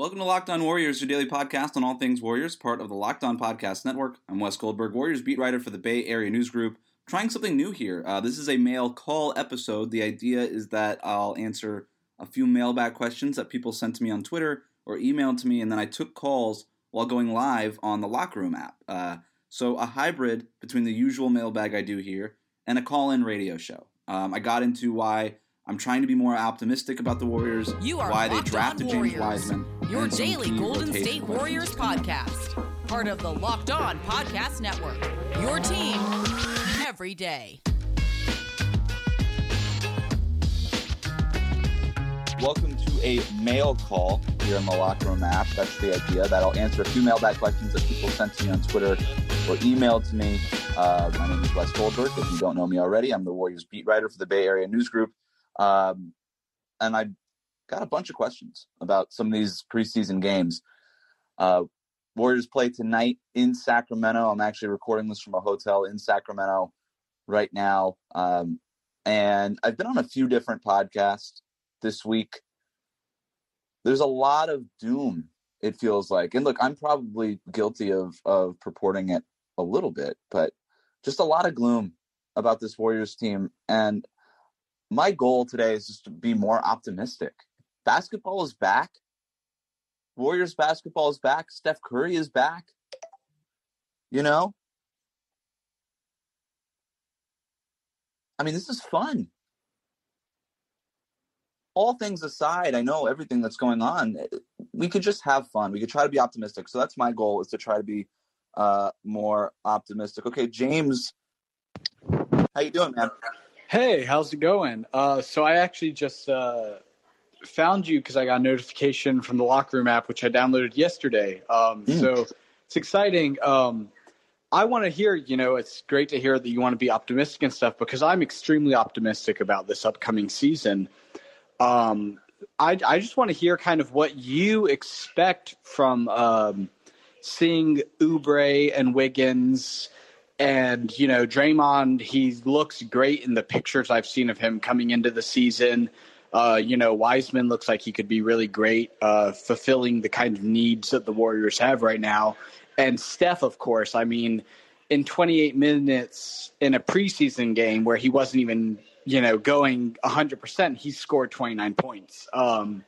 Welcome to Locked On Warriors, your daily podcast on all things Warriors, part of the Locked On Podcast Network. I'm Wes Goldberg, Warriors beat writer for the Bay Area News Group. Trying something new here. Uh, this is a mail call episode. The idea is that I'll answer a few mailbag questions that people sent to me on Twitter or emailed to me, and then I took calls while going live on the Locker Room app. Uh, so a hybrid between the usual mailbag I do here and a call-in radio show. Um, I got into why I'm trying to be more optimistic about the Warriors. You are why they drafted James Wiseman. Your daily Golden State. Warriors podcast. Part of the Locked On Podcast Network. Your team every day. Welcome to a mail call here in the Locker Room app. That's the idea. That I'll answer a few mailbag questions that people sent to me on Twitter or emailed to me. Uh, my name is Wes Goldberg. If you don't know me already, I'm the Warriors beat writer for the Bay Area News Group. Um, and I got a bunch of questions about some of these preseason games. Uh, Warriors play tonight in Sacramento. I'm actually recording this from a hotel in Sacramento right now. Um, and I've been on a few different podcasts this week. There's a lot of doom, it feels like. And look, I'm probably guilty of of purporting it a little bit, but just a lot of gloom about this Warriors team. And my goal today is just to be more optimistic. Basketball is back. Warriors basketball is back. Steph Curry is back. You know? I mean, this is fun all things aside, I know everything that's going on. We could just have fun. We could try to be optimistic. So that's my goal is to try to be uh, more optimistic. Okay, James, how you doing, man? Hey, how's it going? Uh, so I actually just uh, found you because I got a notification from the Locker Room app, which I downloaded yesterday. Um, Mm. So it's exciting. Um, I want to hear, you know, it's great to hear that you want to be optimistic and stuff because I'm extremely optimistic about this upcoming season. Um, I, I just want to hear kind of what you expect from um, seeing Oubre and Wiggins and you know Draymond. He looks great in the pictures I've seen of him coming into the season. Uh, you know Wiseman looks like he could be really great, uh, fulfilling the kind of needs that the Warriors have right now. And Steph, of course. I mean, in 28 minutes in a preseason game where he wasn't even you know going 100%, he scored 29 points. Um,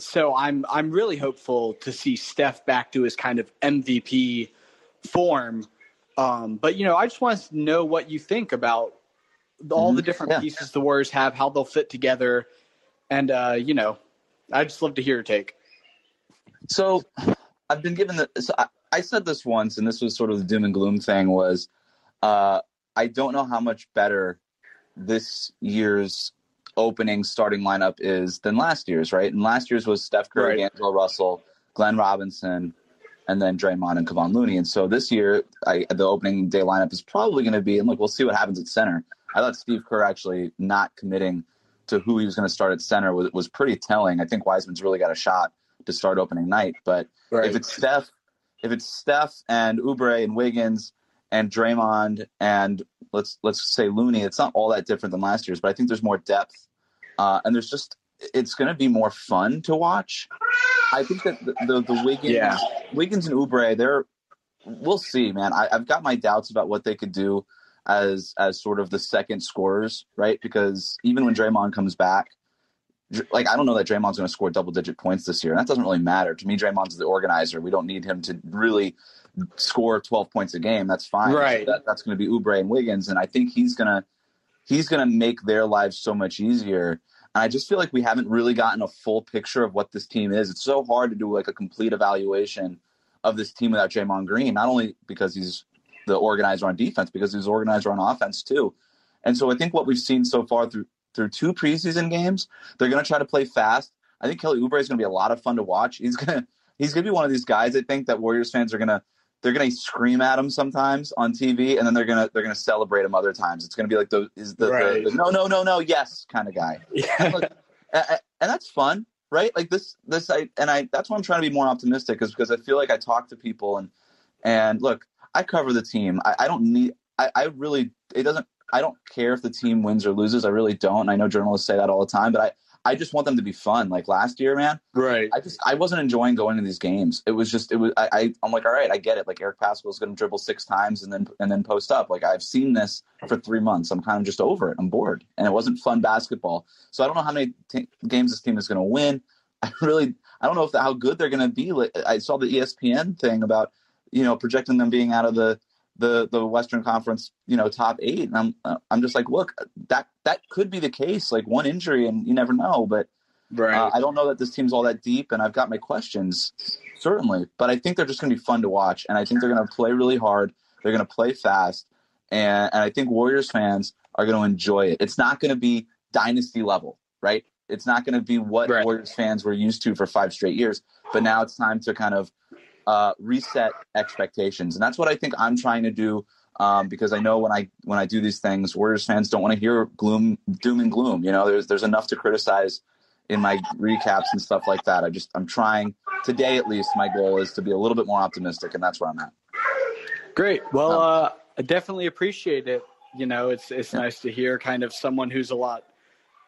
so I'm I'm really hopeful to see Steph back to his kind of MVP form. Um, but you know, I just want to know what you think about all the Mhm. different Yeah. pieces the Warriors have, how they'll fit together, and uh, you know, I just love to hear your take. So I've been given the. So I, I said this once, and this was sort of the doom and gloom thing. Was uh, I don't know how much better this year's opening starting lineup is than last year's, right? And last year's was Steph Curry, Right. D'Angelo Russell, Glenn Robinson, and then Draymond and Kevon Looney. And so this year, I, the opening day lineup is probably going to be, and look, we'll see what happens at center. I thought Steve Kerr actually not committing to who he was going to start at center was, was pretty telling. I think Wiseman's really got a shot to start opening night, but if it's Steph, if it's Steph and Oubre and Wiggins and Draymond and let's let's say Looney, it's not all that different than last year's, but I think there's more depth, uh, and there's just it's going to be more fun to watch. I think that the the, the Wiggins, Yeah. Wiggins and Oubre, they're we'll see, man. I, I've got my doubts about what they could do as as sort of the second scorers, right? Because even when Draymond comes back, like I don't know that Draymond's going to score double digit points this year, and that doesn't really matter to me. Draymond's the organizer. We don't need him to really score 12 points a game. That's fine. Right. That, that's going to be Oubre and Wiggins, and I think he's gonna he's gonna make their lives so much easier. And I just feel like we haven't really gotten a full picture of what this team is. It's so hard to do like a complete evaluation of this team without Draymond Green, not only because he's the organizer on defense, because he's organizer on offense too. And so I think what we've seen so far through through two preseason games, they're going to try to play fast. I think Kelly Oubre is going to be a lot of fun to watch. He's going to he's going to be one of these guys. I think that Warriors fans are going to they're going to scream at him sometimes on TV, and then they're going to they're going to celebrate him other times. It's going to be like the is the, Right. the, the no no no no yes kind of guy Yeah. look, a- a- and that's fun, right? Like this, this, I and I. That's why I'm trying to be more optimistic, is because I feel like I talk to people and and look, I cover the team. I, I don't need. I, I really. It doesn't. I don't care if the team wins or loses. I really don't. And I know journalists say that all the time, but I I just want them to be fun. Like last year, man. Right. I just I wasn't enjoying going to these games. It was just it was I, I I'm like all right I get it. Like Eric Paschall's going to dribble six times and then and then post up. Like I've seen this for three months. I'm kind of just over it. I'm bored, and it wasn't fun basketball. So I don't know how many t- games this team is going to win. I really I don't know if the, how good they're going to be. Like, I saw the ESPN thing about you know projecting them being out of the the the Western Conference, you know, top eight. And I'm uh, I'm just like, look, that that could be the case. Like one injury, and you never know. But Right. uh, I don't know that this team's all that deep, and I've got my questions certainly. But I think they're just going to be fun to watch, and I think they're going to play really hard. They're going to play fast, and and I think Warriors fans are going to enjoy it. It's not going to be dynasty level, right? It's not going to be what Right. Warriors fans were used to for five straight years. But now it's time to kind of uh, reset expectations, and that's what I think I'm trying to do. Um, because I know when I when I do these things, Warriors fans don't want to hear gloom, doom and gloom. You know, there's there's enough to criticize in my recaps and stuff like that. I just I'm trying today at least. My goal is to be a little bit more optimistic, and that's where I'm at. Great. Well, Um, uh, I definitely appreciate it. You know, it's it's nice to hear kind of someone who's a lot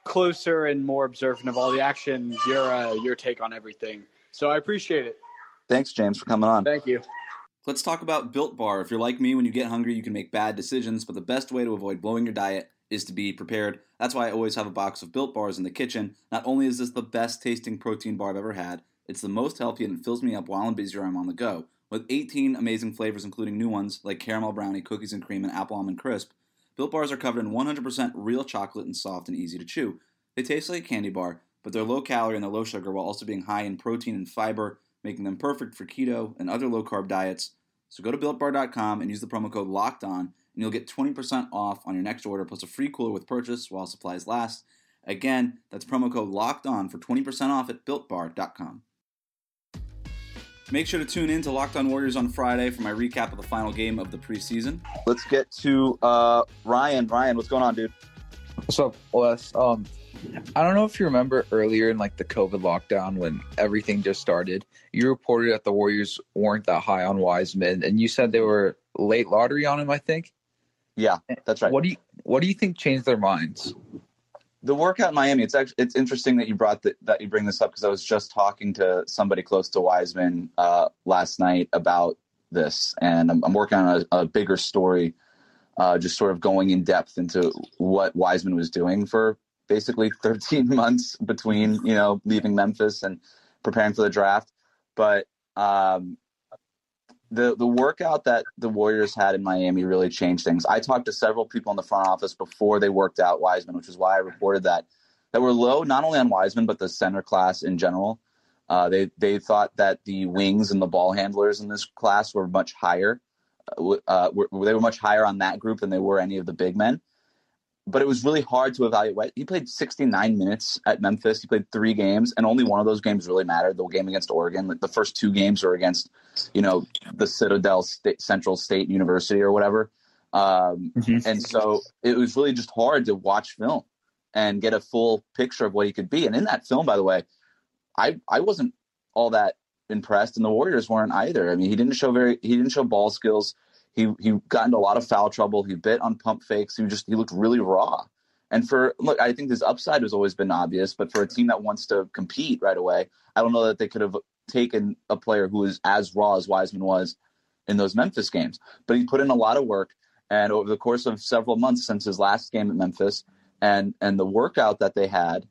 closer and more observant of all the action. Your uh, your take on everything. So I appreciate it. Thanks, James, for coming on. Thank you. Let's talk about Built Bar. If you're like me, when you get hungry, you can make bad decisions, but the best way to avoid blowing your diet is to be prepared. That's why I always have a box of Built Bars in the kitchen. Not only is this the best tasting protein bar I've ever had, it's the most healthy and it fills me up while I'm busy or I'm on the go. With 18 amazing flavors, including new ones like caramel brownie, cookies and cream, and apple almond crisp, Built Bars are covered in 100% real chocolate and soft and easy to chew. They taste like a candy bar, but they're low calorie and they're low sugar while also being high in protein and fiber, making them perfect for keto and other low carb diets. So go to builtbar.com and use the promo code locked on, and you'll get 20% off on your next order plus a free cooler with purchase while supplies last. Again, that's promo code locked on for 20% off at builtbar.com. Make sure to tune in to Locked On Warriors on Friday for my recap of the final game of the preseason. Let's get to uh, Ryan. Ryan, what's going on, dude? What's up, Wes? Um, I don't know if you remember earlier in like the COVID lockdown when everything just started. You reported that the Warriors weren't that high on Wiseman, and you said they were late lottery on him. I think. Yeah, that's right. What do you What do you think changed their minds? the workout in Miami. It's actually it's interesting that you brought the, that you bring this up because I was just talking to somebody close to Wiseman uh, last night about this, and I'm, I'm working on a, a bigger story, uh, just sort of going in depth into what Wiseman was doing for basically 13 months between you know leaving Memphis and preparing for the draft, but. Um, the the workout that the Warriors had in Miami really changed things. I talked to several people in the front office before they worked out Wiseman, which is why I reported that that were low not only on Wiseman but the center class in general. Uh, they they thought that the wings and the ball handlers in this class were much higher. Uh, uh, were, they were much higher on that group than they were any of the big men. But it was really hard to evaluate. He played 69 minutes at Memphis. He played three games, and only one of those games really mattered. The game against Oregon. Like the first two games were against, you know, the Citadel State, Central State University or whatever. Um, Mhm. and so it was really just hard to watch film and get a full picture of what he could be. And in that film, by the way, I I wasn't all that impressed, and the Warriors weren't either. I mean, he didn't show very he didn't show ball skills. He he got into a lot of foul trouble. He bit on pump fakes. He just he looked really raw. And for look, I think his upside has always been obvious, but for a team that wants to compete right away, I don't know that they could have taken a player who is as raw as Wiseman was in those Memphis games. But he put in a lot of work, and over the course of several months since his last game at Memphis, and and the workout that they had,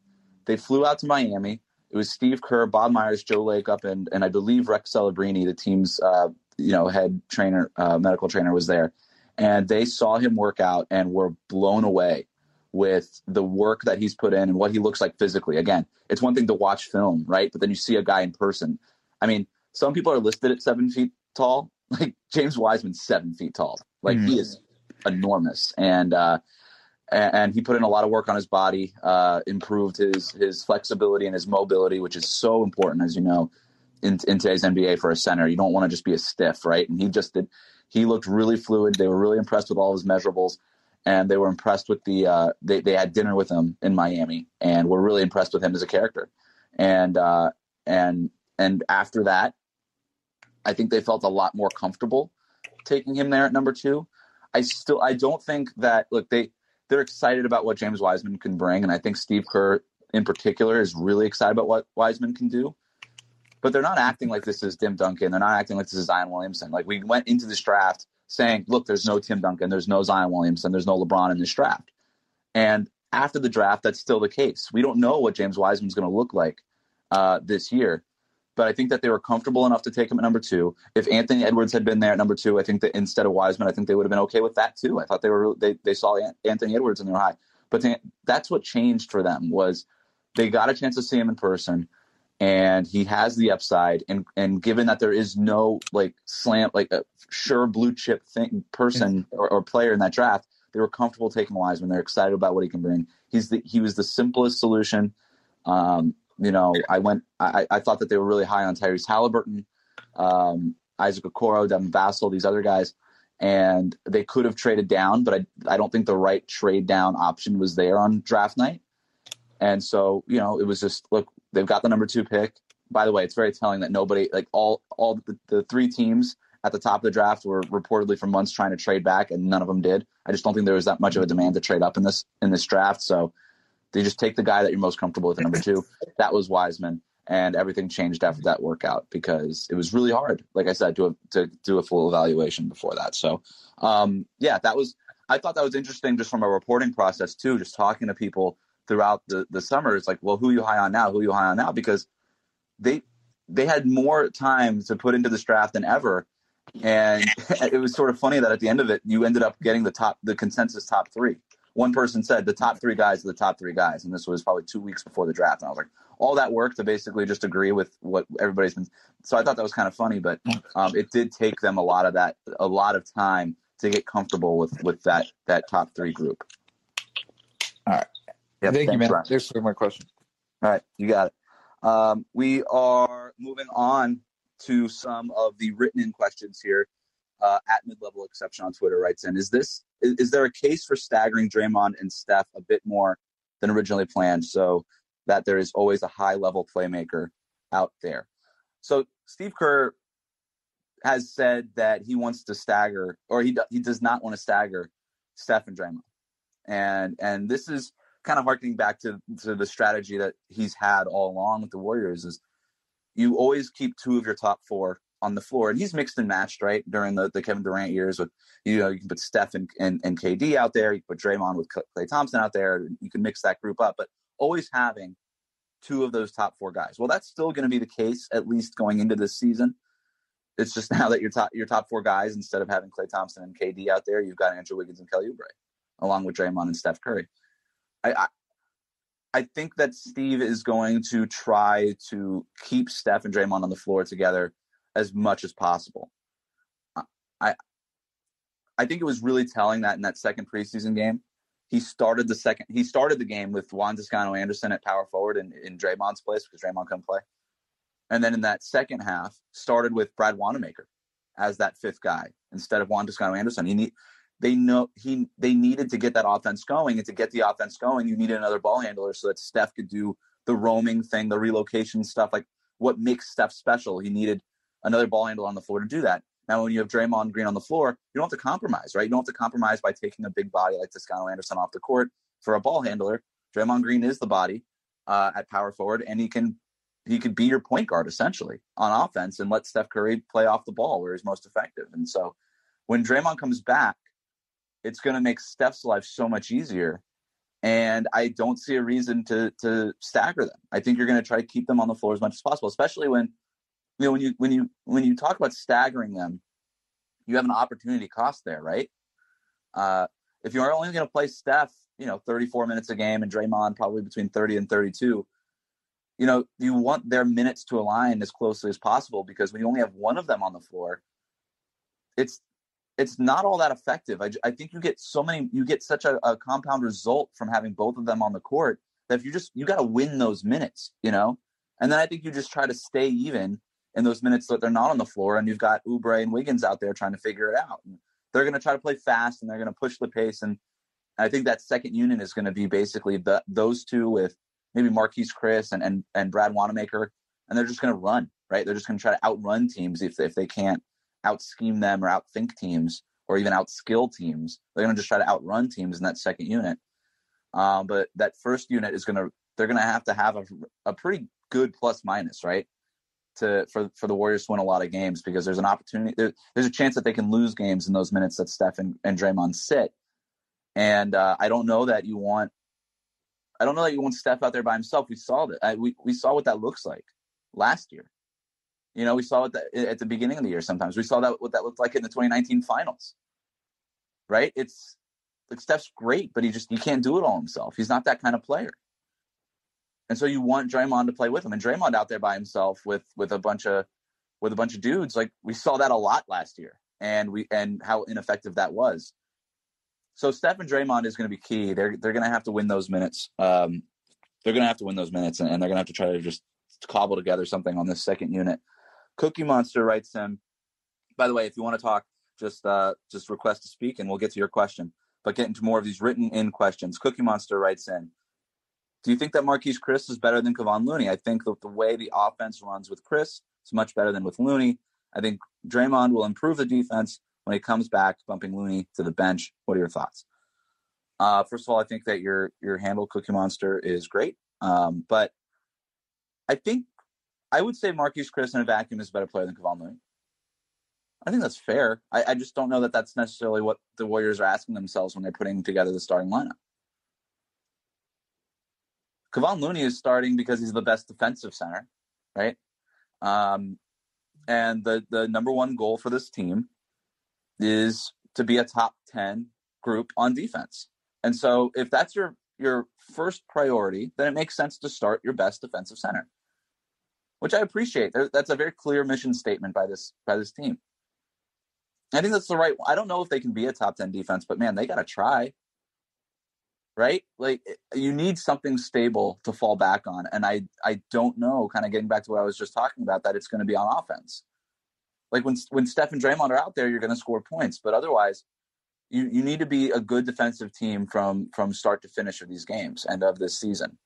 they flew out to Miami. It was Steve Kerr, Bob Myers, Joe Lacob, and and I believe Rex Celebrini, the team's uh, you know head trainer, uh, medical trainer, was there, and they saw him work out and were blown away with the work that he's put in and what he looks like physically. Again, it's one thing to watch film, right? But then you see a guy in person. I mean, some people are listed at seven feet tall. Like James Wiseman's seven feet tall. Like he is enormous, and uh, and, and he put in a lot of work on his body, uh, improved his his flexibility and his mobility, which is so important, as you know, in, in today's NBA for a center. You don't want to just be a stiff, right? And he just did. He looked really fluid. They were really impressed with all his measurables, and they were impressed with the. Uh, they they had dinner with him in Miami, and were really impressed with him as a character. And uh, and and after that, I think they felt a lot more comfortable taking him there at number two. I still I don't think that look they they're excited about what James Wiseman can bring, and I think Steve Kerr in particular is really excited about what Wiseman can do. But they're not acting like this is Tim Duncan. They're not acting like this is Zion Williamson. Like we went into this draft saying, look, there's no Tim Duncan, there's no Zion Williamson, there's no LeBron in this draft. And after the draft, that's still the case. We don't know what James Wiseman's going to look like uh, this year. But I think that they were comfortable enough to take him at number two. If Anthony Edwards had been there at number two, I think that instead of Wiseman, I think they would have been okay with that too. I thought they were they they saw Anthony Edwards and they were high. But that's what changed for them was they got a chance to see him in person, and he has the upside. And and given that there is no like slam like a sure blue chip thing person or, or player in that draft, they were comfortable taking Wiseman. They're excited about what he can bring. He's the he was the simplest solution. Um, you know, I went. I, I thought that they were really high on Tyrese Halliburton, um, Isaac Okoro, Devin Vassell, these other guys, and they could have traded down, but I I don't think the right trade down option was there on draft night. And so, you know, it was just look, they've got the number two pick. By the way, it's very telling that nobody, like all all the, the three teams at the top of the draft were reportedly for months trying to trade back, and none of them did. I just don't think there was that much of a demand to trade up in this in this draft. So they just take the guy that you're most comfortable with at number two. That was Wiseman, and everything changed after that workout because it was really hard. Like I said, to to do a full evaluation before that. So, um, yeah, that was. I thought that was interesting just from a reporting process too. Just talking to people throughout the the summer. It's like, well, who you high on now? Who you high on now? Because they they had more time to put into this draft than ever. And it was sort of funny that at the end of it, you ended up getting the top, the consensus top three one person said the top three guys are the top three guys, and this was probably two weeks before the draft. And I was like, all that work to basically just agree with what everybody's been. So I thought that was kind of funny, but um, it did take them a lot of that, a lot of time to get comfortable with with that that top three group. Yep, Thank you, man. Ryan. Thanks for my question. All right, you got it. Um, we are moving on to some of the written in questions here uh, at mid level exception on Twitter writes in: Is this is, is, there a case for staggering Draymond and Steph a bit more than originally planned, so that there is always a high level playmaker out there? So Steve Kerr has said that he wants to stagger, or he he does not want to stagger Steph and Draymond, and and this is kind of harkening back to to the strategy that he's had all along with the Warriors is you always keep two of your top four on the floor. And he's mixed and matched, right? During the, the Kevin Durant years with, you know, you can put Steph and, and, and KD out there. You put Draymond with Klay Thompson out there. You can mix that group up, but always having two of those top four guys. Well, that's still going to be the case, at least going into this season. It's just now that your top your top four guys, instead of having Klay Thompson and KD out there, you've got Andrew Wiggins and Kelly Oubre, along with Draymond and Steph Curry. I, I I think that Steve is going to try to keep Steph and Draymond on the floor together as much as possible. I I think it was really telling that in that second preseason game, he started the second he started the game with Juan Toscano Anderson at power forward in, in Draymond's place because Draymond couldn't play. And then in that second half, started with Brad Wanamaker as that fifth guy instead of Juan Toscano Anderson. He need they know he they needed to get that offense going, and to get the offense going, you needed another ball handler so that Steph could do the roaming thing, the relocation stuff, like what makes Steph special. He needed another ball handle on the floor to do that. Now, when you have Draymond Green on the floor, you don't have to compromise, right? You don't have to compromise by taking a big body like Toscano Anderson off the court for a ball handler. Draymond Green is the body uh, at power forward, and he can he could be your point guard essentially on offense and let Steph Curry play off the ball where he's most effective. And so, when Draymond comes back, it's going to make Steph's life so much easier. And I don't see a reason to to stagger them. I think you're going to try to keep them on the floor as much as possible, especially when you know when you when you when you talk about staggering them, you have an opportunity cost there, right? Uh, if you're only going to play Steph, you know, 34 minutes a game, and Draymond probably between 30 and 32, you know, you want their minutes to align as closely as possible because when you only have one of them on the floor, it's it's not all that effective. I, I think you get so many, you get such a, a compound result from having both of them on the court that if you just you got to win those minutes, you know, and then I think you just try to stay even in those minutes that they're not on the floor, and you've got Oubre and Wiggins out there trying to figure it out. And they're going to try to play fast, and they're going to push the pace. And I think that second unit is going to be basically the, those two with maybe Marquese Chriss and, and and Brad Wanamaker, and they're just going to run right. They're just going to try to outrun teams if if they can't out scheme them or outthink teams or even outskill teams. They're going to just try to outrun teams in that second unit. Um, but that first unit is going to they're going to have to have a, a pretty good plus minus, right? To for for the Warriors to win a lot of games because there's an opportunity. There, there's a chance that they can lose games in those minutes that Steph and, and Draymond sit. And uh, I don't know that you want. I don't know that you want Steph out there by himself. We saw that. I, we we saw what that looks like last year. You know, we saw it at the beginning of the year. Sometimes we saw that what that looked like in the 2019 finals. Right? It's like Steph's great, but he just he can't do it all himself. He's not that kind of player. And so you want Draymond to play with him, and Draymond out there by himself with with a bunch of with a bunch of dudes. Like we saw that a lot last year, and we and how ineffective that was. So Steph and Draymond is going to be key. They're they're going to have to win those minutes. Um, they're going to have to win those minutes, and, and they're going to have to try to just cobble together something on this second unit. Cookie Monster writes in. By the way, if you want to talk, just uh, just request to speak, and we'll get to your question. But get into more of these written in questions. Cookie Monster writes in. Do you think that Marquese Chriss is better than Kevon Looney? I think that the way the offense runs with Chriss is much better than with Looney. I think Draymond will improve the defense when he comes back, bumping Looney to the bench. What are your thoughts? Uh, first of all, I think that your your handle Cookie Monster is great, um, but I think I would say Marquese Chriss in a vacuum is a better player than Kevon Looney. I think that's fair. I, I, just don't know that that's necessarily what the Warriors are asking themselves when they're putting together the starting lineup. Kevon Looney is starting because he's the best defensive center, right? Um, and the the number one goal for this team is to be a top ten group on defense. And so, if that's your your first priority, then it makes sense to start your best defensive center, which I appreciate. That's a very clear mission statement by this by this team. I think that's the right. I don't know if they can be a top ten defense, but man, they got to try. Right? Like eh, you need something stable to fall back on, and I I don't know. Kind of getting back to what I was just talking about, that it's going to be on offense. Like when when Steph and Draymond are out there, you're going to score points, but otherwise, you you need to be a good defensive team from from start to finish of these games and of this season.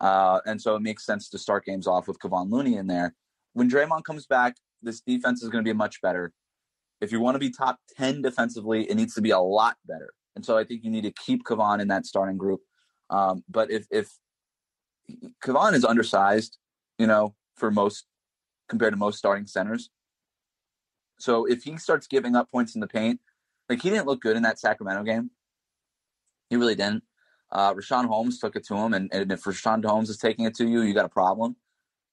Uh, and so it makes sense to start games off with Kevon Looney in there. When Draymond comes back, this defense is going to be much better if you want to be top 10 defensively, it needs to be a lot better. And so I think you need to keep Kevon in that starting group. Um, but if, if Kevon is undersized, you know, for most compared to most starting centers. So if he starts giving up points in the paint, like he didn't look good in that Sacramento game. He really didn't. Uh, Richaun Holmes took it to him, and, and if Richaun Holmes is taking it to you, you got a problem.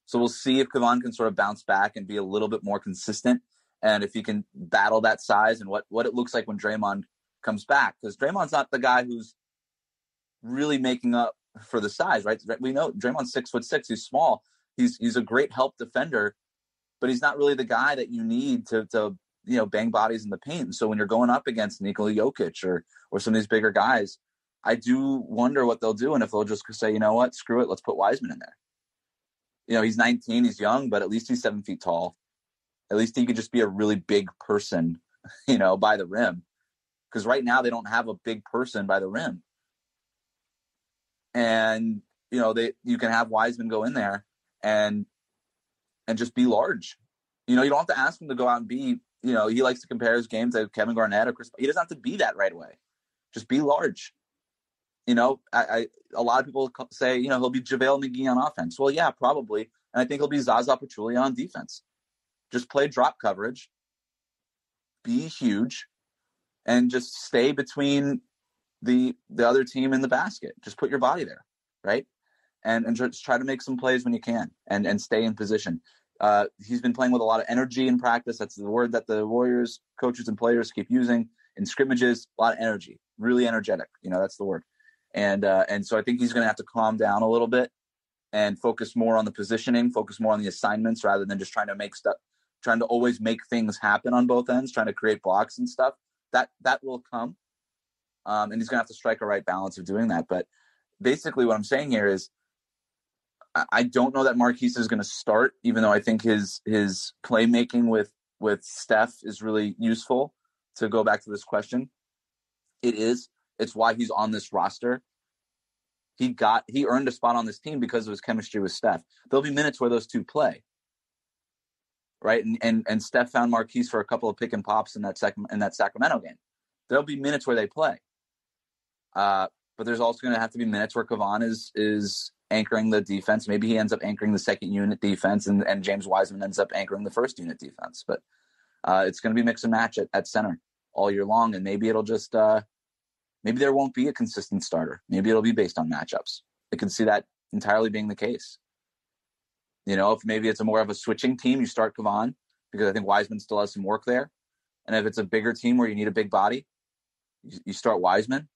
So we'll see if Kevon can sort of bounce back and be a little bit more consistent and if he can battle that size and what what it looks like when Draymond comes back, because Draymond's not the guy who's really making up for the size, right? We know Draymond's six foot six; he's small. He's he's a great help defender, but he's not really the guy that you need to to you know bang bodies in the paint. And so when you're going up against Nikola Jokic or or some of these bigger guys, I do wonder what they'll do and if they'll just say, you know what, screw it, let's put Wiseman in there. You know, he's 19, he's young, but at least he's seven feet tall. At least he could just be a really big person, you know, by the rim. Because right now they don't have a big person by the rim. And, you know, they you can have Wiseman go in there and and just be large. You know, you don't have to ask him to go out and be, you know, he likes to compare his games to Kevin Garnett or Chris. He doesn't have to be that right away. Just be large. You know, I, I a lot of people say, you know, he'll be JaVale McGee on offense. Well, yeah, probably. And I think he'll be Zaza Pachulia on defense. Just play drop coverage, be huge, and just stay between the the other team in the basket. Just put your body there, right? And and just try to make some plays when you can, and and stay in position. Uh, he's been playing with a lot of energy in practice. That's the word that the Warriors coaches and players keep using in scrimmages. A lot of energy, really energetic. You know, that's the word. And uh, and so I think he's going to have to calm down a little bit and focus more on the positioning, focus more on the assignments rather than just trying to make stuff, trying to always make things happen on both ends, trying to create blocks and stuff. That that will come, um, and he's gonna have to strike a right balance of doing that. But basically, what I'm saying here is, I, I don't know that Marquese is going to start, even though I think his his playmaking with with Steph is really useful. To go back to this question, it is. It's why he's on this roster. He got he earned a spot on this team because of his chemistry with Steph. There'll be minutes where those two play right? And and and Steph found Marquese for a couple of pick and pops in that second in that Sacramento game. There'll be minutes where they play, uh, but there's also going to have to be minutes where Kevon is is anchoring the defense. Maybe he ends up anchoring the second unit defense, and, and James Wiseman ends up anchoring the first unit defense. But uh, it's going to be mix and match at, at center all year long, and maybe it'll just uh, maybe there won't be a consistent starter. Maybe it'll be based on matchups. I can see that entirely being the case. You know, if maybe it's a more of a switching team, you start Kevon because I think Wiseman still has some work there. And if it's a bigger team where you need a big body, you, start Wiseman.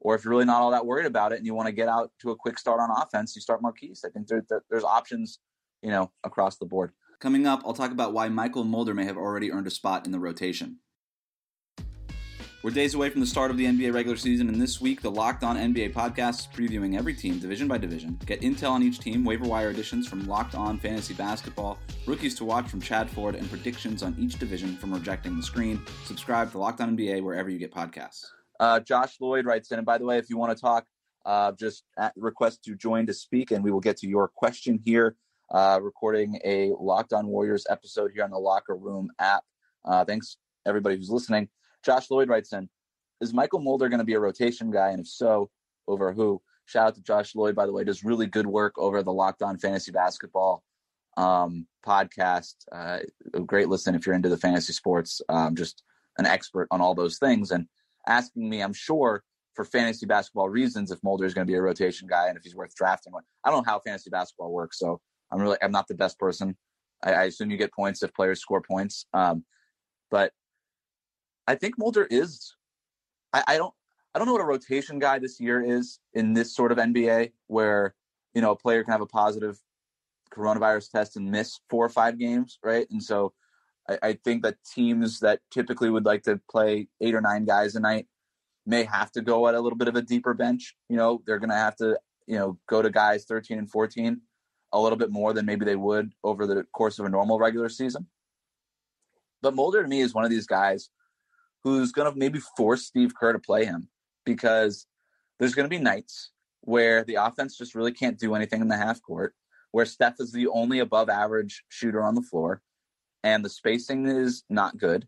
Or if you're really not all that worried about it and you want to get out to a quick start on offense, you start Markieff. I think there, there, there's options, you know, across the board. Coming up, I'll talk about why Mychal Mulder may have already earned a spot in the rotation. We're days away from the start of the NBA regular season, and this week, the Locked On NBA podcast is previewing every team division by division. Get intel on each team, waiver wire additions from Locked On Fantasy Basketball, rookies to watch from Chad Ford, and predictions on each division from Rejecting the Screen. Subscribe to Locked On NBA wherever you get podcasts. Uh, Josh Lloyd writes in, and by the way, if you want to talk, uh, just request to join to speak, and we will get to your question here. Uh, recording a Locked On Warriors episode here on the Locker Room app. Uh, thanks everybody who's listening. Josh Lloyd writes in, is Mychal Mulder going to be a rotation guy? And if so, over who? Shout out to Josh Lloyd, by the way, does really good work over the Locked On Fantasy Basketball um, podcast. Uh, a great listen if you're into the fantasy sports. Um, just an expert on all those things. And asking me, I'm sure, for fantasy basketball reasons, if Mulder is going to be a rotation guy and if he's worth drafting. I don't know how fantasy basketball works, so I'm really I'm not the best person. I, I assume you get points if players score points. Um, but I think Mulder is. I, I don't. I don't know what a rotation guy this year is in this sort of NBA where you know a player can have a positive coronavirus test and miss four or five games, right? And so I, I think that teams that typically would like to play eight or nine guys a night may have to go at a little bit of a deeper bench. You know, they're going to have to you know go to guys 13 and 14 a little bit more than maybe they would over the course of a normal regular season. But Mulder to me is one of these guys who's going to maybe force Steve Kerr to play him because there's going to be nights where the offense just really can't do anything in the half court, where Steph is the only above average shooter on the floor, and the spacing is not good,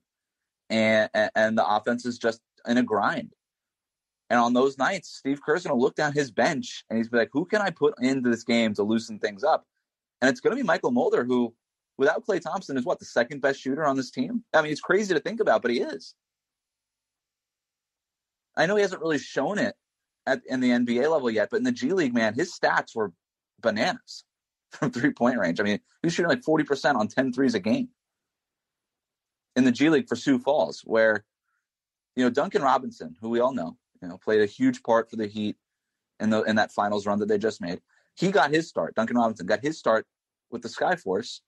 and and the offense is just in a grind. And on those nights, Steve Kerr's going to look down his bench and he's be like, "Who can I put into this game to loosen things up?" And it's going to be Mychal Mulder, who, without Klay Thompson, is what the second best shooter on this team. I mean, it's crazy to think about, but he is. I know he hasn't really shown it at in the NBA level yet, but in the G League, man, his stats were bananas from three point range. I mean, he was shooting like 40% on 10 threes a game in the G League for Sioux Falls, where, you know, Duncan Robinson, who we all know, you know, played a huge part for the Heat in the in that finals run that they just made. He got his start. Duncan Robinson got his start with the Skyforce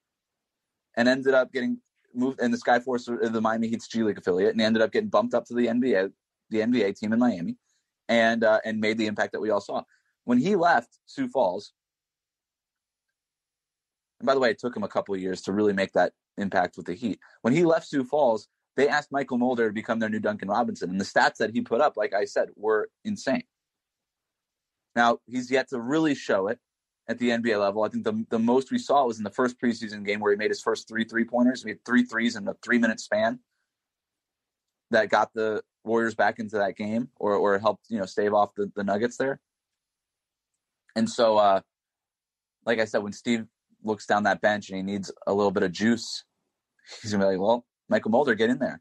and ended up getting moved in the Skyforce, uh, the Miami Heat's G League affiliate, and ended up getting bumped up to the NBA the NBA team in Miami, and uh, and made the impact that we all saw. When he left Sioux Falls, and by the way, it took him a couple of years to really make that impact with the Heat. When he left Sioux Falls, they asked Mychal Mulder to become their new Duncan Robinson, and the stats that he put up, like I said, were insane. Now he's yet to really show it at the NBA level. I think the the most we saw was in the first preseason game where he made his first three three pointers. He had three threes in a three minute span that got the Warriors back into that game or or helped you know stave off the, the Nuggets there. And so, uh, like I said, when Steve looks down that bench and he needs a little bit of juice, he's gonna be like, "Well, Mychal Mulder, get in there."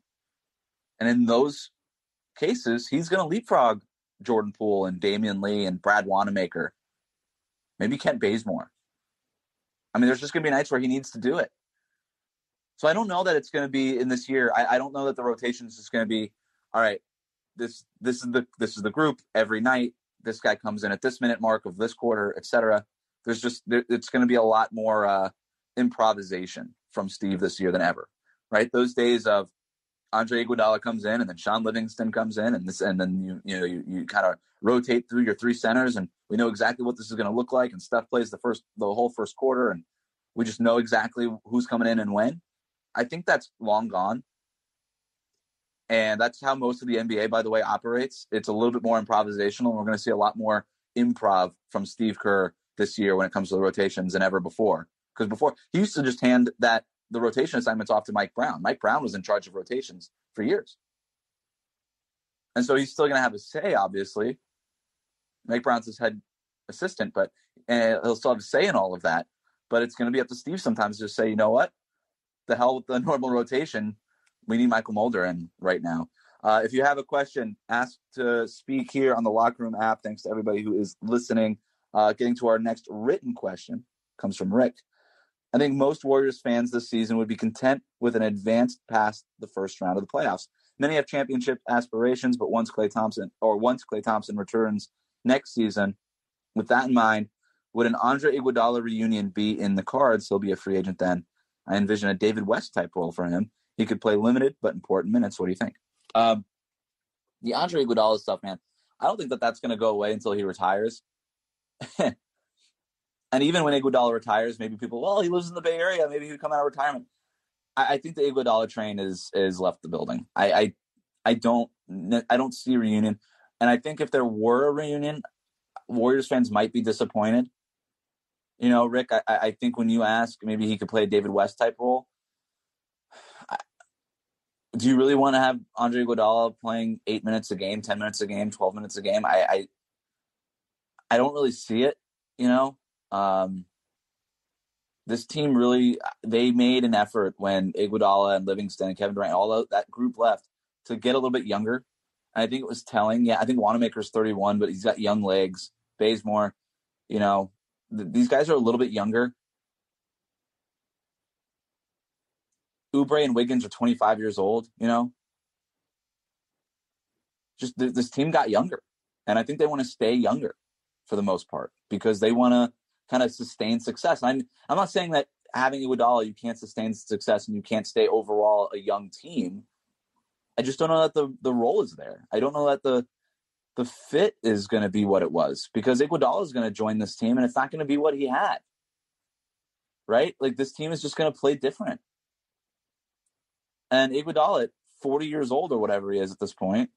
And in those cases, he's gonna leapfrog Jordan Poole and Damion Lee and Brad Wanamaker, maybe Kent Bazemore. I mean, there's just gonna be nights where he needs to do it. So I don't know that it's going to be in this year. I, I don't know that the rotation is just going to be all right, this this is the this is the group every night. This guy comes in at this minute mark of this quarter, etc. There's just there, it's going to be a lot more uh, improvisation from Steve this year than ever, right? Those days of Andre Iguodala comes in and then Shaun Livingston comes in and this and then you you know you, you kind of rotate through your three centers and we know exactly what this is going to look like and Steph plays the first the whole first quarter and we just know exactly who's coming in and when. I think that's long gone. And that's how most of the NBA, by the way, operates. It's a little bit more improvisational. And we're going to see a lot more improv from Steve Kerr this year when it comes to the rotations than ever before. Because before, he used to just hand that the rotation assignments off to Mike Brown. Mike Brown was in charge of rotations for years. And so he's still going to have a say, obviously. Mike Brown's his head assistant, but and he'll still have a say in all of that. But it's going to be up to Steve sometimes to say, you know what, the hell with the normal rotation. We need Mychal Mulder in right now. Uh, if you have a question, ask to speak here on the Locker Room app. Thanks to everybody who is listening. Uh, getting to our next written question comes from Rick. I think most Warriors fans this season would be content with an advance past the first round of the playoffs. Many have championship aspirations, but once Klay Thompson or once Klay Thompson returns next season, with that in mind, would an Andre Iguodala reunion be in the cards? He'll be a free agent then. I envision a David West type role for him. He could play limited but important minutes. What do you think? Um, the Andre Iguodala stuff, man. I don't think that that's going to go away until he retires. and even when Iguodala retires, maybe people, well, he lives in the Bay Area. Maybe he would come out of retirement. I, I think the Iguodala train is is left the building. I, I I don't I don't see reunion, and I think if there were a reunion, Warriors fans might be disappointed. You know, Rick, I, I think when you ask, maybe he could play a David West type role. Do you really want to have Andre Iguodala playing eight minutes a game, ten minutes a game, twelve minutes a game? I, I, I don't really see it. You know, um, this team really they made an effort when Iguodala and Livingston and Kevin Durant, all that group left, to get a little bit younger. And I think it was telling. Yeah, I think Wanamaker's 31, but he's got young legs. Bazemore, you know, these guys are a little bit younger. Oubre and Wiggins are 25 years old. You know, just th- this team got younger, and I think they want to stay younger for the most part because they want to kind of sustain success. I'm I'm not saying that having Iguodala you can't sustain success and you can't stay overall a young team. I just don't know that the the role is there. I don't know that the the fit is going to be what it was because Iguodala is going to join this team and it's not going to be what he had. Right? Like this team is just going to play different. And Iguodala at 40 years old or whatever he is at this point,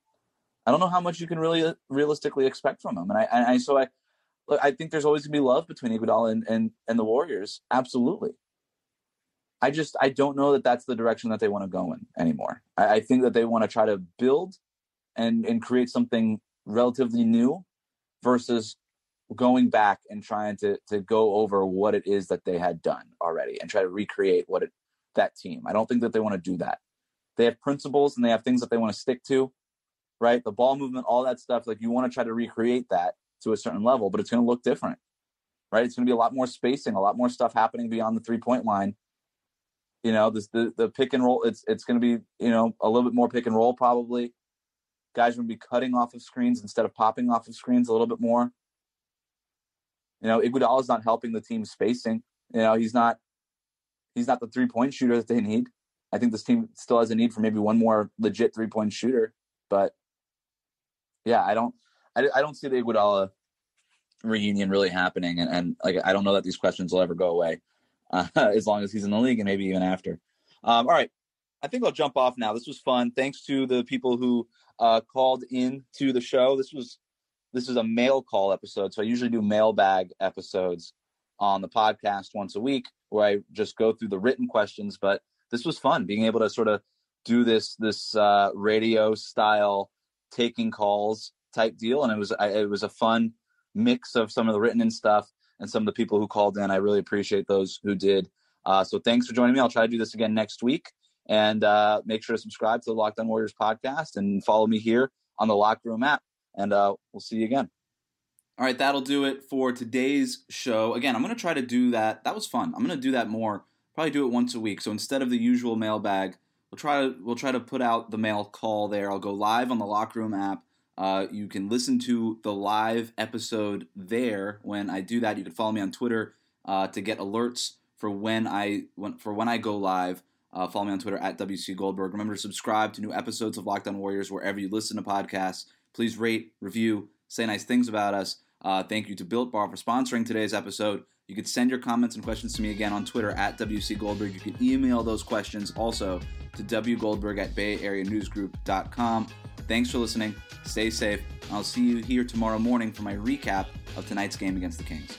I don't know how much you can really realistically expect from him. And I, I so I look, I think there's always gonna be love between Iguodala and, and and the Warriors. Absolutely. I just I don't know that that's the direction that they want to go in anymore. I, I think that they want to try to build and and create something relatively new versus going back and trying to to go over what it is that they had done already and try to recreate what it that team. I don't think that they want to do that. They have principles and they have things that they want to stick to, right? The ball movement, all that stuff. Like you want to try to recreate that to a certain level, but it's going to look different, right? It's going to be a lot more spacing, a lot more stuff happening beyond the three point line. You know, this, the the pick and roll. It's it's going to be you know a little bit more pick and roll probably. Guys to be cutting off of screens instead of popping off of screens a little bit more. You know, Iguodala is not helping the team spacing. You know, he's not he's not the three point shooter that they need. I think this team still has a need for maybe one more legit three point shooter, but yeah, I don't I, I don't see the Iguodala reunion really happening, and, and like I don't know that these questions will ever go away uh, as long as he's in the league and maybe even after. Um, all right, I think I'll jump off now. This was fun. Thanks to the people who uh, called in to the show. This was this is a mail call episode, so I usually do mailbag episodes on the podcast once a week where I just go through the written questions. But this was fun being able to sort of do this this uh, radio style taking calls type deal, and it was it was a fun mix of some of the written in stuff and some of the people who called in. I really appreciate those who did. Uh, so thanks for joining me. I'll try to do this again next week, and uh, make sure to subscribe to the Locked On Warriors podcast and follow me here on the Locker Room app. And uh, we'll see you again. All right, that'll do it for today's show. Again, I'm going to try to do that. That was fun. I'm going to do that more. Probably do it once a week. So instead of the usual mailbag, we'll try to we'll try to put out the mail call there. I'll go live on the Locker Room app uh, you can listen to the live episode there. When I do that, you can follow me on Twitter uh, to get alerts for when I when, for when I go live. Uh, follow me on Twitter at WC Goldberg. Remember to subscribe to new episodes of Locked On Warriors wherever you listen to podcasts. Please rate, review, say nice things about us. Uh, thank you to Built Bar for sponsoring today's episode. You can send your comments and questions to me again on Twitter at WC Goldberg. You can email those questions also to wgoldberg at bayareanewsgroup.com. Thanks for listening. Stay safe. I'll see you here tomorrow morning for my recap of tonight's game against the Kings.